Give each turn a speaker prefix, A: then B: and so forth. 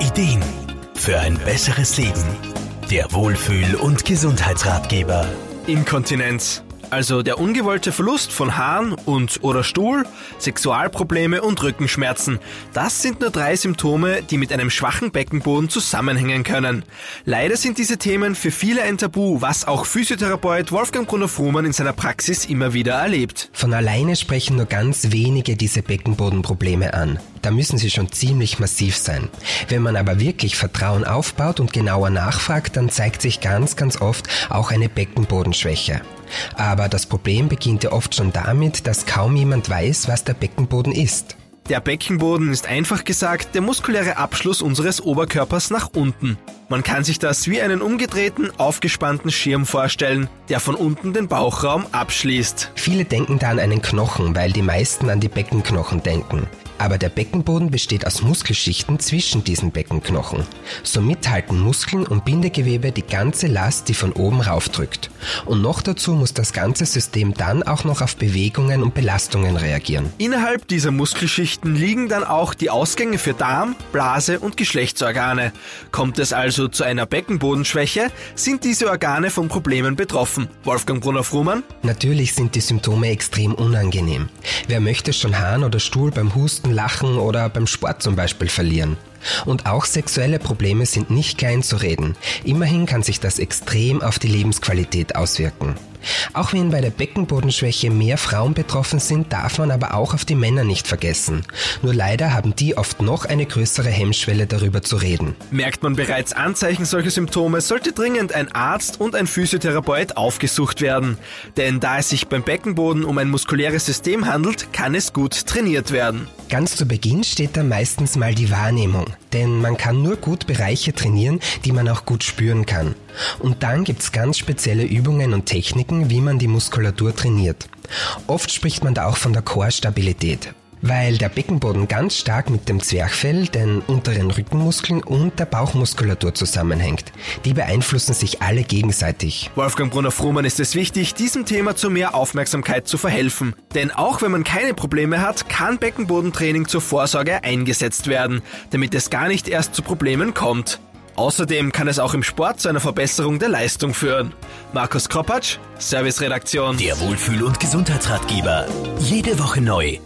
A: Ideen für ein besseres Leben. Der Wohlfühl- und Gesundheitsratgeber.
B: Inkontinenz. Also der ungewollte Verlust von Haaren und oder Stuhl, Sexualprobleme und Rückenschmerzen. Das sind nur drei Symptome, die mit einem schwachen Beckenboden zusammenhängen können. Leider sind diese Themen für viele ein Tabu, was auch Physiotherapeut Wolfgang Brunner-Frumann in seiner Praxis immer wieder erlebt.
C: Von alleine sprechen nur ganz wenige diese Beckenbodenprobleme an. Da müssen sie schon ziemlich massiv sein. Wenn man aber wirklich Vertrauen aufbaut und genauer nachfragt, dann zeigt sich ganz, ganz oft auch eine Beckenbodenschwäche. Aber das Problem beginnt ja oft schon damit, dass kaum jemand weiß, was der Beckenboden ist.
B: Der Beckenboden ist einfach gesagt der muskuläre Abschluss unseres Oberkörpers nach unten. Man kann sich das wie einen umgedrehten, aufgespannten Schirm vorstellen, der von unten den Bauchraum abschließt.
C: Viele denken da an einen Knochen, weil die meisten an die Beckenknochen denken. Aber der Beckenboden besteht aus Muskelschichten zwischen diesen Beckenknochen. Somit halten Muskeln und Bindegewebe die ganze Last, die von oben raufdrückt. Und noch dazu muss das ganze System dann auch noch auf Bewegungen und Belastungen reagieren.
B: Innerhalb dieser Muskelschichten liegen dann auch die Ausgänge für Darm, Blase und Geschlechtsorgane. Kommt es also zu einer Beckenbodenschwäche, sind diese Organe von Problemen betroffen. Wolfgang Brunner-Frumann?
C: Natürlich sind die Symptome extrem unangenehm. Wer möchte schon Hahn oder Stuhl beim Husten, Lachen oder beim Sport zum Beispiel verlieren? Und auch sexuelle Probleme sind nicht klein zu reden. Immerhin kann sich das extrem auf die Lebensqualität auswirken. Auch wenn bei der Beckenbodenschwäche mehr Frauen betroffen sind, darf man aber auch auf die Männer nicht vergessen. Nur leider haben die oft noch eine größere Hemmschwelle darüber zu reden.
B: Merkt man bereits Anzeichen solcher Symptome, sollte dringend ein Arzt und ein Physiotherapeut aufgesucht werden. Denn da es sich beim Beckenboden um ein muskuläres System handelt, kann es gut trainiert werden.
C: Ganz zu Beginn steht da meistens mal die Wahrnehmung, denn man kann nur gut Bereiche trainieren, die man auch gut spüren kann. Und dann gibt's ganz spezielle Übungen und Techniken, wie man die Muskulatur trainiert. Oft spricht man da auch von der Core-Stabilität. Weil der Beckenboden ganz stark mit dem Zwerchfell, den unteren Rückenmuskeln und der Bauchmuskulatur zusammenhängt. Die beeinflussen sich alle gegenseitig.
B: Wolfgang Brunner-Frumann ist es wichtig, diesem Thema zu mehr Aufmerksamkeit zu verhelfen. Denn auch wenn man keine Probleme hat, kann Beckenbodentraining zur Vorsorge eingesetzt werden, damit es gar nicht erst zu Problemen kommt. Außerdem kann es auch im Sport zu einer Verbesserung der Leistung führen. Markus Kropatsch, Serviceredaktion.
A: Der Wohlfühl- und Gesundheitsratgeber. Jede Woche neu